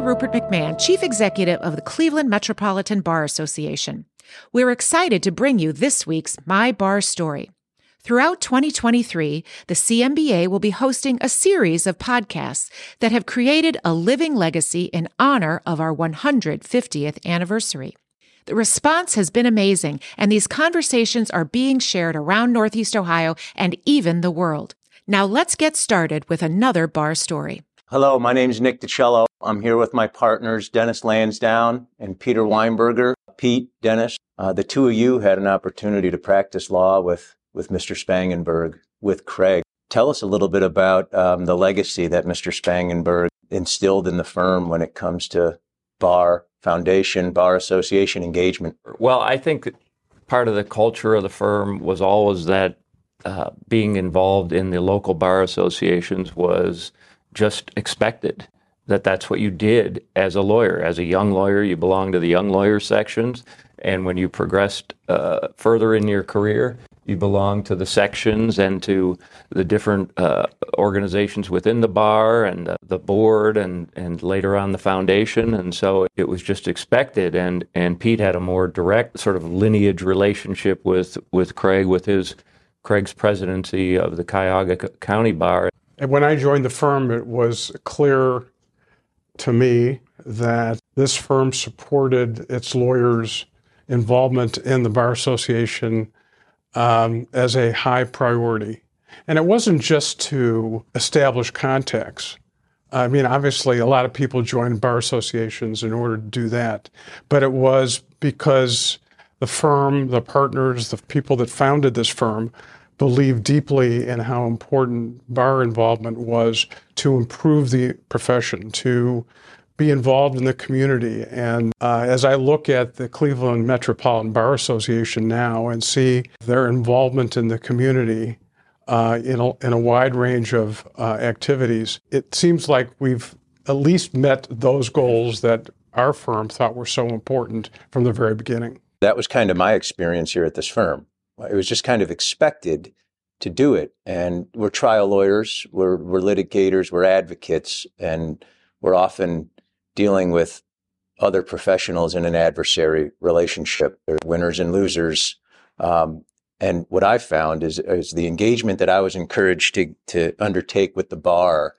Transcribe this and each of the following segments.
Rupert McMahon, Chief Executive of the Cleveland Metropolitan Bar Association. We're excited to bring you this week's My Bar Story. Throughout 2023, the CMBA will be hosting a series of podcasts that have created a living legacy in honor of our 150th anniversary. The response has been amazing, and these conversations are being shared around Northeast Ohio and even the world. Now let's get started with another bar story. Hello, my name is Nick DiCello. I'm here with my partners, Dennis Lansdowne and Peter Weinberger. Pete, Dennis, uh, the two of you had an opportunity to practice law with with Mr. Spangenberg, with Craig. Tell us a little bit about um, the legacy that Mr. Spangenberg instilled in the firm when it comes to bar foundation, bar association engagement. Well, I think part of the culture of the firm was always that uh, being involved in the local bar associations was just expected. That that's what you did as a lawyer. As a young lawyer, you belonged to the young lawyer sections, and when you progressed uh, further in your career, you belonged to the sections and to the different uh, organizations within the bar and the board and, and later on the foundation. And so it was just expected. And, and Pete had a more direct sort of lineage relationship with, with Craig, with his Craig's presidency of the Cuyahoga County Bar. And when I joined the firm, it was clear to me that this firm supported its lawyers' involvement in the Bar Association um, as a high priority. And it wasn't just to establish contacts. I mean, obviously, a lot of people join bar associations in order to do that, but it was because the firm, the partners, the people that founded this firm believed deeply in how important bar involvement was to improve the profession, to be involved in the community. And uh, as I look at the Cleveland Metropolitan Bar Association now and see their involvement in the community uh, in, a, in a wide range of uh, activities, it seems like we've at least met those goals that our firm thought were so important from the very beginning. That was kind of my experience here at this firm. It was just kind of expected to do it. And we're trial lawyers, we're, we're litigators, we're advocates, and we're often dealing with other professionals in an adversary relationship. There are winners and losers. Um, and what I found is, is the engagement that I was encouraged to, to undertake with the bar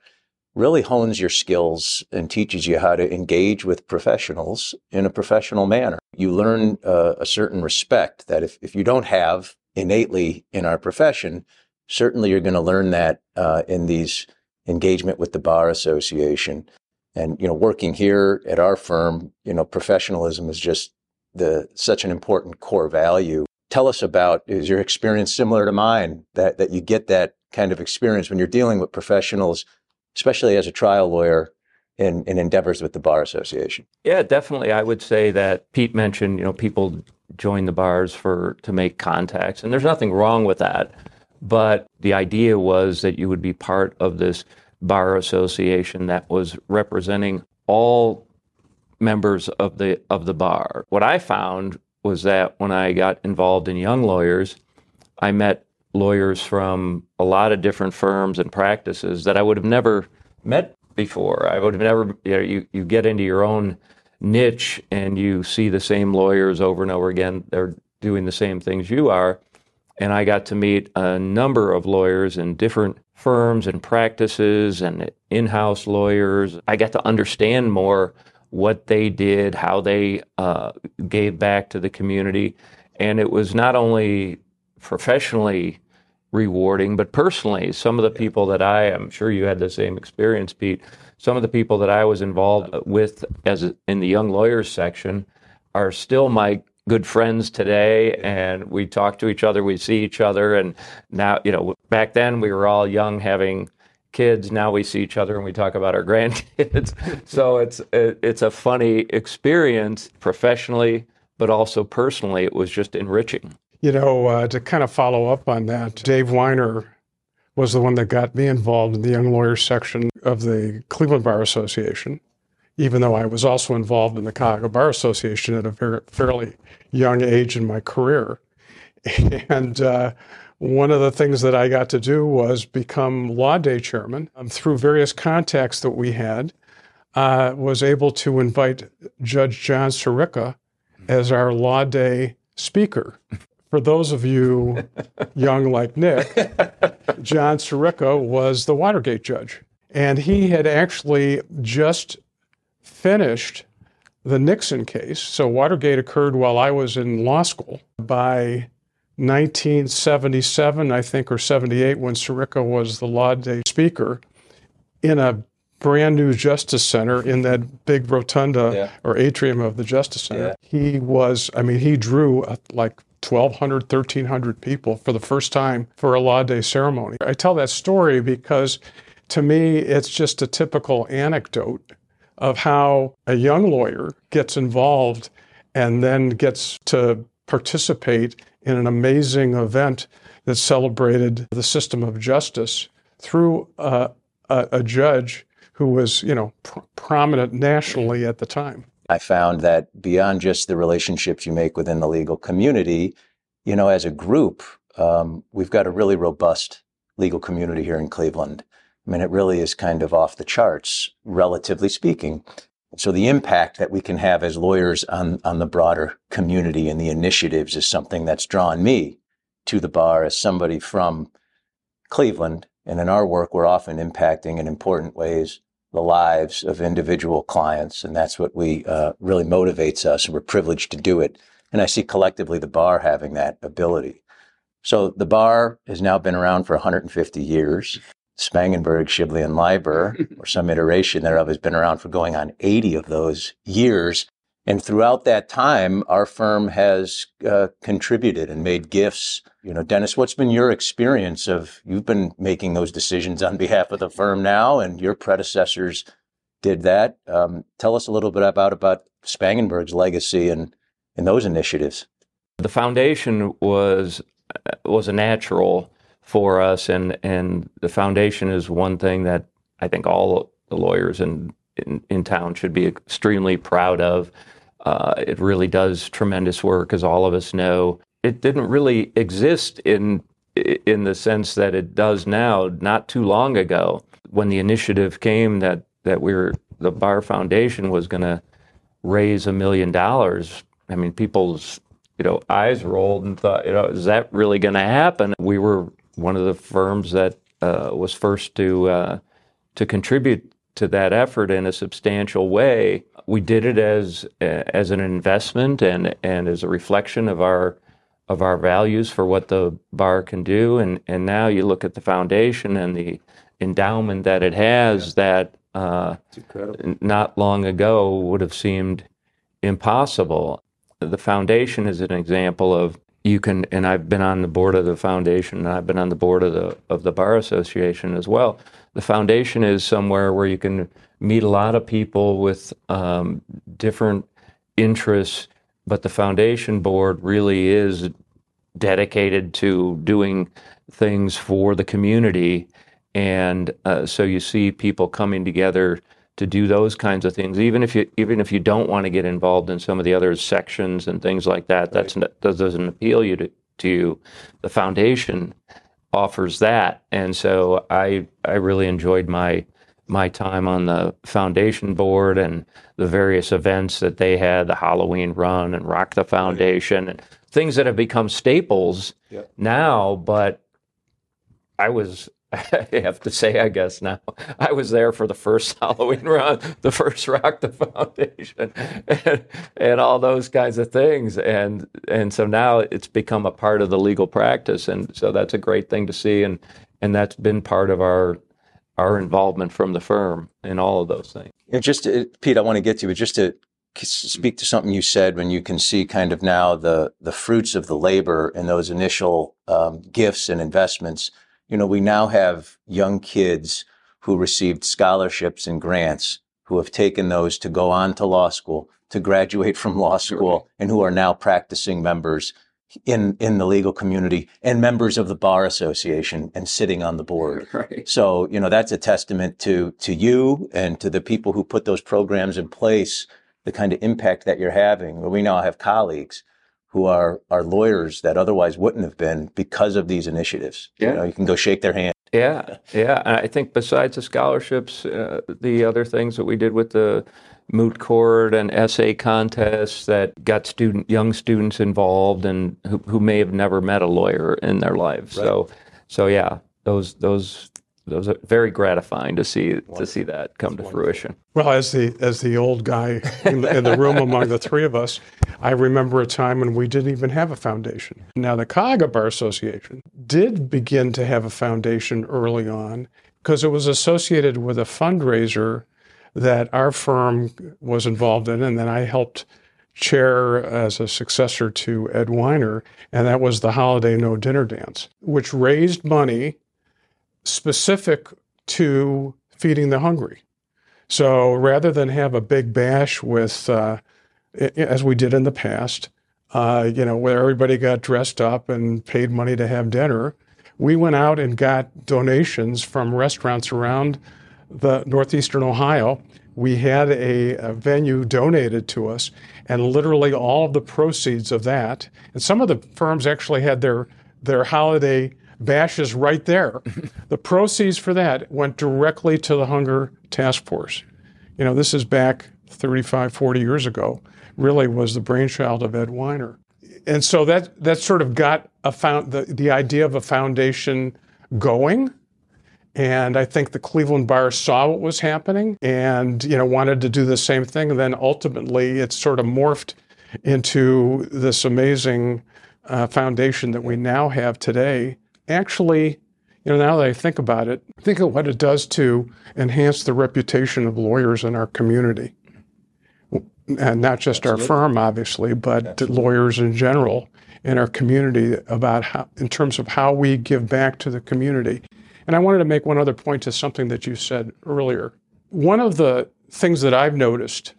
really hones your skills and teaches you how to engage with professionals in a professional manner. You learn uh, a certain respect that if, if you don't have innately in our profession, certainly you're going to learn that uh, in these engagement with the bar association. And, you know, working here at our firm, you know, professionalism is just the, such an important core value. Tell us about, is your experience similar to mine that, that you get that kind of experience when you're dealing with professionals, especially as a trial lawyer in, in endeavors with the Bar Association? Yeah, definitely. I would say that Pete mentioned, you know, people join the bars for, to make contacts and there's nothing wrong with that. But the idea was that you would be part of this bar association that was representing all members of the of the bar. What I found was that when I got involved in young lawyers, I met lawyers from a lot of different firms and practices that I would have never met before. I would have never you know, you, you get into your own niche and you see the same lawyers over and over again. They're doing the same things you are. And I got to meet a number of lawyers in different firms and practices and in house lawyers. I got to understand more what they did, how they uh, gave back to the community. And it was not only professionally rewarding, but personally, some of the people that I am sure you had the same experience, Pete. Some of the people that I was involved with as a, in the young lawyers section are still my good friends today. And we talk to each other we see each other. And now you know back then we were all young having kids. Now we see each other and we talk about our grandkids. So it's it's a funny experience professionally but also personally it was just enriching you know uh, to kind of follow up on that dave weiner was the one that got me involved in the young lawyers section of the cleveland bar association even though I was also involved in the Cuyahoga Bar Association at a very, fairly young age in my career. And uh, one of the things that I got to do was become law day chairman um, through various contacts that we had. uh, was able to invite Judge John Sirica as our Law Day speaker. For those of you young like Nick, John Sirica was the Watergate judge. And he had actually just finished the Nixon case. So Watergate occurred while I was in law school. By 1977, I think, or 78, when Sirica was the Law Day speaker, in a brand new Justice Center in that big rotunda yeah. or atrium of the Justice Center. Yeah. He was, I mean, he drew like 1,200, 1,300 people for the first time for a Law Day ceremony. I tell that story because to me, it's just a typical anecdote of how a young lawyer gets involved and then gets to participate in an amazing event that celebrated the system of justice through uh, a, a, judge who was, you know, pr- prominent nationally at the time. I found that beyond just the relationships you make within the legal community, you know, as a group, um, we've got a really robust legal community here in Cleveland. I mean, it really is kind of off the charts, relatively speaking. So the impact that we can have as lawyers on, on the broader community and the initiatives is something that's drawn me to the bar as somebody from Cleveland. And in our work, we're often impacting in important ways the lives of individual clients. And that's what we uh, really motivates us. And we're privileged to do it. And I see collectively the bar having that ability. So the bar has now been around for 150 years. Spangenberg, Shibley, and Liber, or some iteration thereof, has been around for going on 80 of those years. And throughout that time, our firm has uh, contributed and made gifts. You know, Dennis, what's been your experience of you've been making those decisions on behalf of the firm now, and your predecessors did that. Um, tell us a little bit about about Spangenberg's legacy and and those initiatives. The foundation was was a natural for us, and and the foundation is one thing that I think all the lawyers in in, in town should be extremely proud of. Uh, it really does tremendous work, as all of us know. It didn't really exist in in the sense that it does now. Not too long ago, when the initiative came that that we were the Bar Foundation was going to raise a million dollars. I mean, people's you know eyes rolled and thought, you know, is that really going to happen? We were one of the firms that uh, was first to uh, to contribute to that effort in a substantial way. We did it as as an investment and and as a reflection of our of our values for what the bar can do. And and now you look at the foundation and the endowment that it has yeah. that uh, not long ago would have seemed impossible. The foundation is an example of you can, and I've been on the board of the foundation, and I've been on the board of the of the bar association as well. The foundation is somewhere where you can meet a lot of people with um, different interests, but the foundation board really is dedicated to doing things for the community, and uh, so you see people coming together to do those kinds of things, even if you even if you don't want to get involved in some of the other sections and things like that. Right. That's that doesn't appeal you to, to you. The foundation offers that, and so I I really enjoyed my my time on the foundation board and the various events that they had, the Halloween run and Rock the Foundation, and things that have become staples yep. now. But I was I have to say, I guess now, I was there for the first Halloween run, the first Rock the Foundation, and, and, all those kinds of things. And and so now it's become a part of the legal practice, and so that's a great thing to see. And and that's been part of our our involvement from the firm in all of those things. Just to, Pete, I want to get to, you, but just to speak to something you said when you can see kind of now the the fruits of the labor and those initial um, gifts and investments you know, we now have young kids who received scholarships and grants who have taken those to go on to law school, to graduate from law school, and who are now practicing members in in the legal community and members of the bar association and sitting on the board. Right. So, you know, that's a testament to to you and to the people who put those programs in place, the kind of impact that you're having. We now have colleagues who are, are lawyers that otherwise wouldn't have been because of these initiatives. Yeah. You, know, you can go shake their hand. Yeah, yeah. And I think besides the scholarships, uh, the other things that we did with the moot court and essay contests that got student young students involved and who, who may have never met a lawyer in their lives. Right. So, so yeah, those those those are very gratifying to see wonderful. to see that come That's to wonderful. fruition. Well, as the as the old guy in the, in the room among the three of us, I remember a time when we didn't even have a foundation. Now, the Cuyahoga Bar Association did begin to have a foundation early on because it was associated with a fundraiser that our firm was involved in, and then I helped chair as a successor to Ed Weiner, and that was the Holiday No Dinner Dance, which raised money specific to feeding the hungry. So rather than have a big bash with, uh, as we did in the past, uh, you know, where everybody got dressed up and paid money to have dinner, we went out and got donations from restaurants around the northeastern Ohio. We had a, a, venue donated to us, and literally all of the proceeds of that, and some of the firms actually had their their holiday bashes right there. the proceeds for that went directly to the Hunger Task Force. You know, this is back 35, 40 years ago. Really was the brainchild of Ed Weiner. And so that that sort of got a found the, the idea of a foundation going and I think the Cleveland Bar saw what was happening and, you know, wanted to do the same thing. And then ultimately it sort of morphed into this amazing uh, foundation that we now have today. Actually, you know, now that I think about it, think of what it does to enhance the reputation of lawyers in our community. And not just Absolutely. our firm, obviously, but Absolutely. lawyers in general in our community about how, in terms of how we give back to the community. And I wanted to make one other point to something that you said earlier. One of the things that I've noticed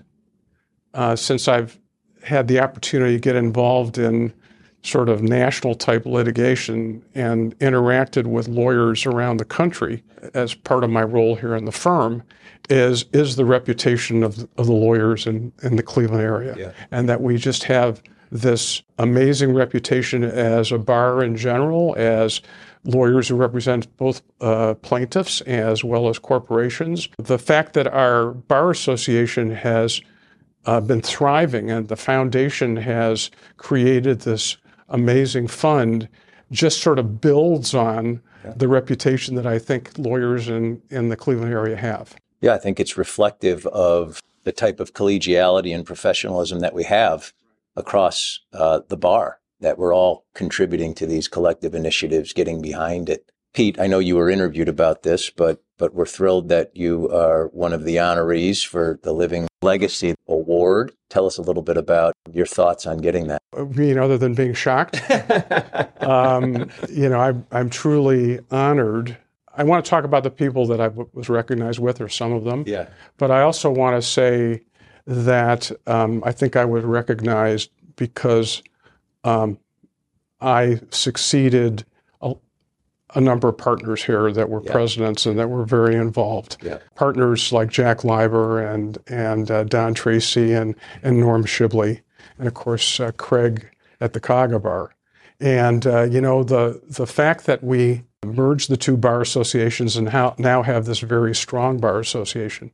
uh, since I've had the opportunity to get involved in sort of national type litigation and interacted with lawyers around the country as part of my role here in the firm is is the reputation of, of the lawyers in, in the Cleveland area. Yeah. And that we just have this amazing reputation as a bar in general, as lawyers who represent both uh, plaintiffs as well as corporations. The fact that our bar association has uh, been thriving and the foundation has created this amazing fund just sort of builds on yeah. the reputation that I think lawyers in, in the Cleveland area have. Yeah, I think it's reflective of the type of collegiality and professionalism that we have across uh, the bar that we're all contributing to these collective initiatives, getting behind it. Pete, I know you were interviewed about this, but but we're thrilled that you are one of the honorees for the Living Legacy Award. Tell us a little bit about your thoughts on getting that. I mean, other than being shocked, um, you know, I'm, I'm truly honored. I want to talk about the people that I was recognized with, or some of them. Yeah. But I also want to say that um, I think I was recognized because um, I succeeded a, a, number of partners here that were yeah. presidents and that were very involved. Yeah. Partners like Jack Liber and and uh, Don Tracy and and Norm Shibley, and of course uh, Craig at the Cuyahoga Bar. And uh, you know the the fact that we merged the two bar associations and how, now have this very strong bar association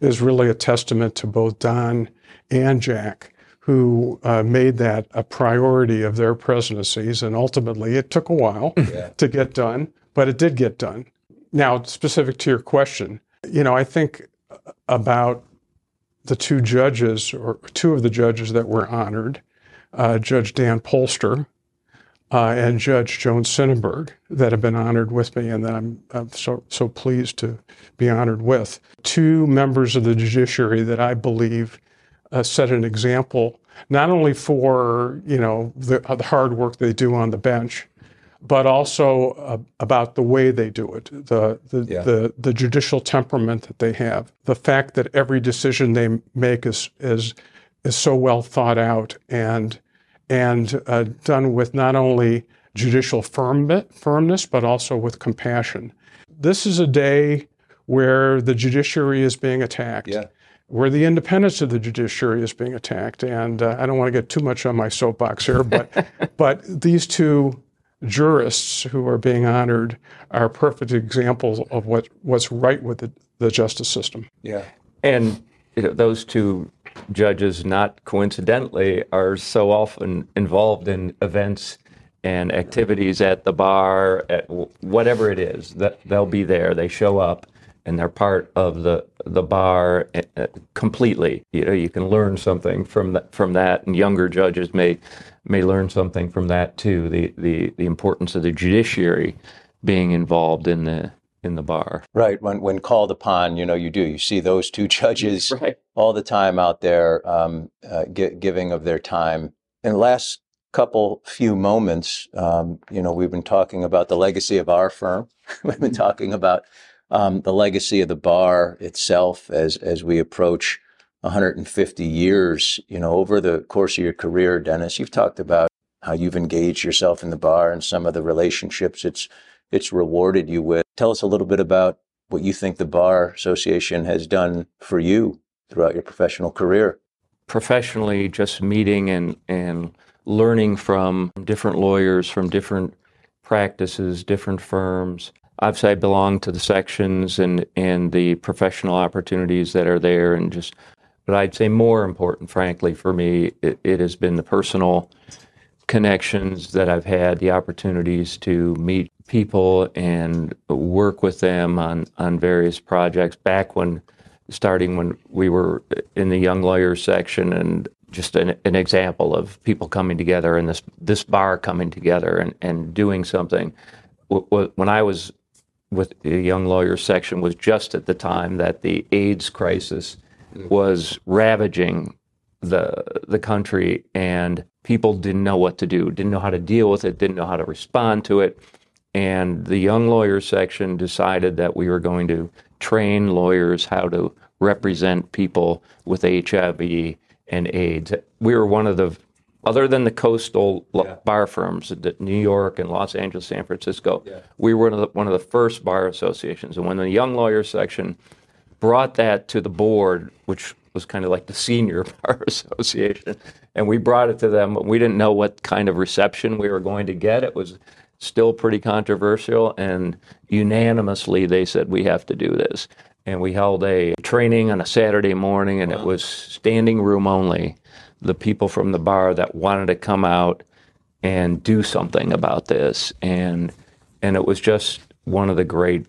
is really a testament to both Don and Jack who uh, made that a priority of their presidencies. And ultimately, it took a while yeah. to get done, but it did get done. Now, specific to your question, you know, I think about the two judges, or two of the judges that were honored, uh, Judge Dan Polster uh, and Judge Joan Synenberg, that have been honored with me, and that I'm, I'm so so pleased to be honored with. Two members of the judiciary that I believe uh, set an example not only for you know the, uh, the, hard work they do on the bench, but also uh, about the way they do it, the the, yeah. the the judicial temperament that they have, the fact that every decision they make is is is so well thought out and and uh, done with not only judicial firm, firmness but also with compassion. This is a day where the judiciary is being attacked. Yeah where the independence of the judiciary is being attacked. And uh, I don't want to get too much on my soapbox here, but but these two jurists who are being honored are perfect examples of what, what's right with the, the justice system. Yeah. And you know, those two judges, not coincidentally, are so often involved in events and activities at the bar, at whatever it is. That they'll be there. They show up, and they're part of the the bar uh, completely. You know, you can learn something from that. From that, and younger judges may may learn something from that too. The the the importance of the judiciary being involved in the in the bar. Right. When when called upon, you know, you do. You see those two judges Right. all the time out there, um, uh, gi- giving of their time. In the last couple few moments, um, you know, we've been talking about the legacy of our firm. we've been talking about um, the legacy of the bar itself as as we approach 150 years. You know, over the course of your career, Dennis, you've talked about how you've engaged yourself in the bar and some of the relationships it's it's rewarded you with. Tell us a little bit about what you think the Bar Association has done for you throughout your professional career. Professionally, just meeting and and learning from different lawyers from different practices, different firms. Obviously, I belong to the sections and and the professional opportunities that are there, and just. But I'd say more important, frankly, for me, it, it has been the personal connections that I've had, the opportunities to meet people and work with them on, on various projects back when, starting when we were in the young lawyers section and just an, an example of people coming together and this, this bar coming together and, and doing something. When I was with the young lawyers section was just at the time that the AIDS crisis was ravaging the the country and people didn't know what to do, didn't know how to deal with it, didn't know how to respond to it. And the young lawyers section decided that we were going to train lawyers how to represent people with HIV and AIDS. We were one of the other than the coastal l- bar firms, New York and Los Angeles, San Francisco, we were one of, the, one of the first bar associations. And when the young lawyers section brought that to the board, which was kind of like the senior bar association, and we brought it to them. We didn't know what kind of reception we were going to get. It was still pretty controversial, and unanimously they said we have to do this. And we held a training on a Saturday morning, and it was standing room only. The people from the bar that wanted to come out and do something about this, and and it was just one of the great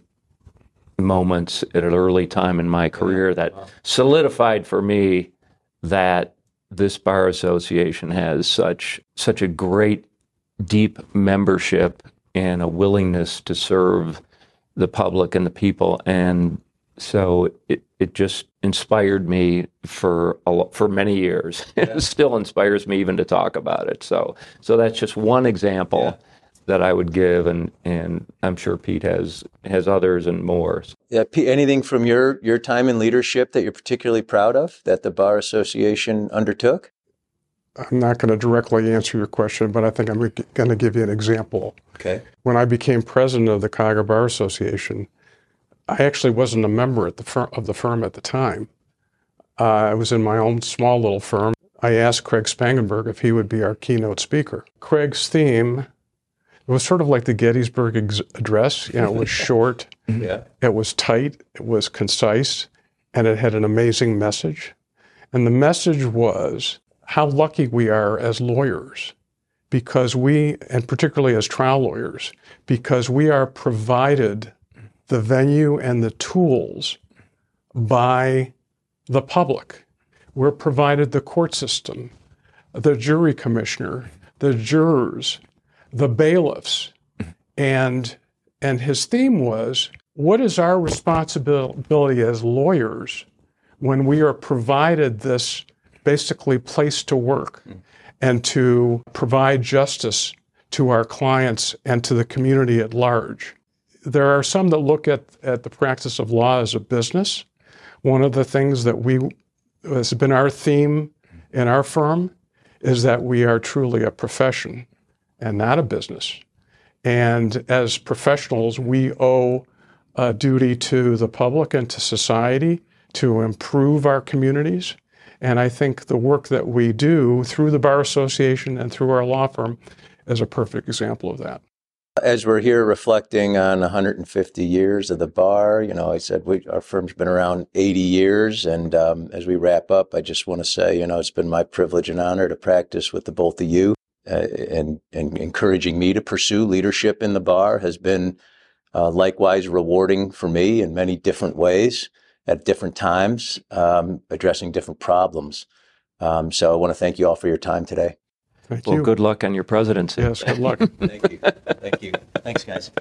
moments at an early time in my career that solidified for me that this bar association has such such a great deep membership and a willingness to serve the public and the people and so it, it just inspired me for a, for many years. it still inspires me even to talk about it. So so that's just one example that I would give, and and I'm sure Pete has has others and more. Yeah, P- anything from your your time in leadership that you're particularly proud of that the Bar Association undertook? I'm not going to directly answer your question, but I think I'm going to give you an example. Okay. When I became president of the Cuyahoga Bar Association, I actually wasn't a member at the fir- of the firm at the time. Uh, I was in my own small little firm. I asked Craig Spangenberg if he would be our keynote speaker. Craig's theme it was sort of like the Gettysburg ex- Address. You know, it was short, Yeah. it was tight, it was concise, and it had an amazing message. And the message was how lucky we are as lawyers because we, and particularly as trial lawyers, because we are provided the venue and the tools by the public. We're provided the court system, the jury commissioner, the jurors, the bailiffs. And, and his theme was what is our responsibility as lawyers when we are provided this basically place to work and to provide justice to our clients and to the community at large? There are some that look at, at the practice of law as a business. One of the things that we has been our theme in our firm is that we are truly a profession and not a business. And as professionals, we owe a duty to the public and to society to improve our communities. And I think the work that we do through the Bar Association and through our law firm is a perfect example of that. As we're here reflecting on 150 years of the bar, you know, I said we, our firm's been around 80 years. And um, as we wrap up, I just want to say, you know, it's been my privilege and honor to practice with the both of you. Uh, and, and encouraging me to pursue leadership in the bar has been uh, likewise rewarding for me in many different ways at different times, um, addressing different problems. Um, so I want to thank you all for your time today. Thank Well, you. good luck on your presidency. Yes, good luck. Thank you. Thank you. Thanks, guys.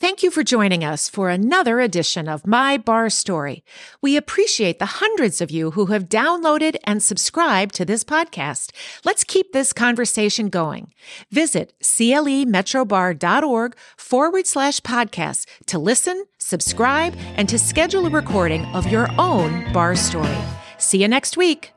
Thank you for joining us for another edition of My Bar Story. We appreciate the hundreds of you who have downloaded and subscribed to this podcast. Let's keep this conversation going. Visit clemetrobar.org forward slash podcast to listen, subscribe, and to schedule a recording of your own bar story. See you next week.